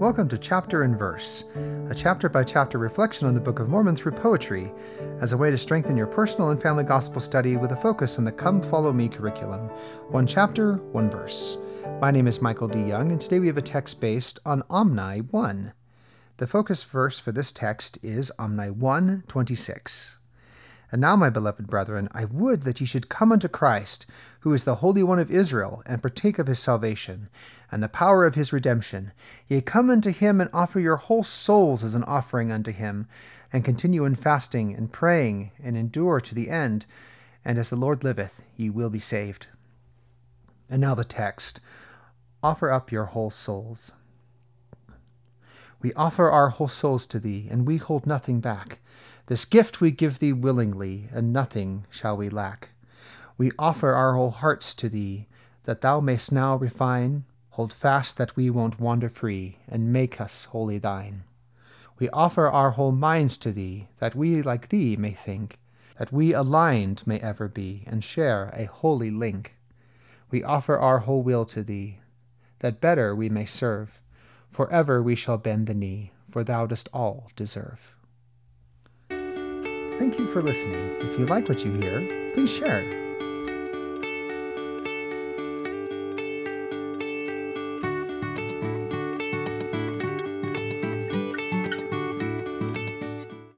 Welcome to Chapter and Verse, a chapter by chapter reflection on the Book of Mormon through poetry, as a way to strengthen your personal and family gospel study with a focus on the Come Follow Me curriculum. One chapter, one verse. My name is Michael D. Young, and today we have a text based on Omni 1. The focus verse for this text is Omni 1 26. And now, my beloved brethren, I would that ye should come unto Christ, who is the Holy One of Israel, and partake of his salvation, and the power of his redemption. Yea, come unto him, and offer your whole souls as an offering unto him, and continue in fasting and praying, and endure to the end. And as the Lord liveth, ye will be saved. And now the text Offer up your whole souls. We offer our whole souls to thee, and we hold nothing back. This gift we give thee willingly, and nothing shall we lack. We offer our whole hearts to thee, that thou mayst now refine, hold fast that we won't wander free, and make us wholly thine. We offer our whole minds to thee, that we like thee may think, that we aligned may ever be, and share a holy link. We offer our whole will to thee, that better we may serve. For ever we shall bend the knee, for thou dost all deserve. Thank you for listening. If you like what you hear, please share.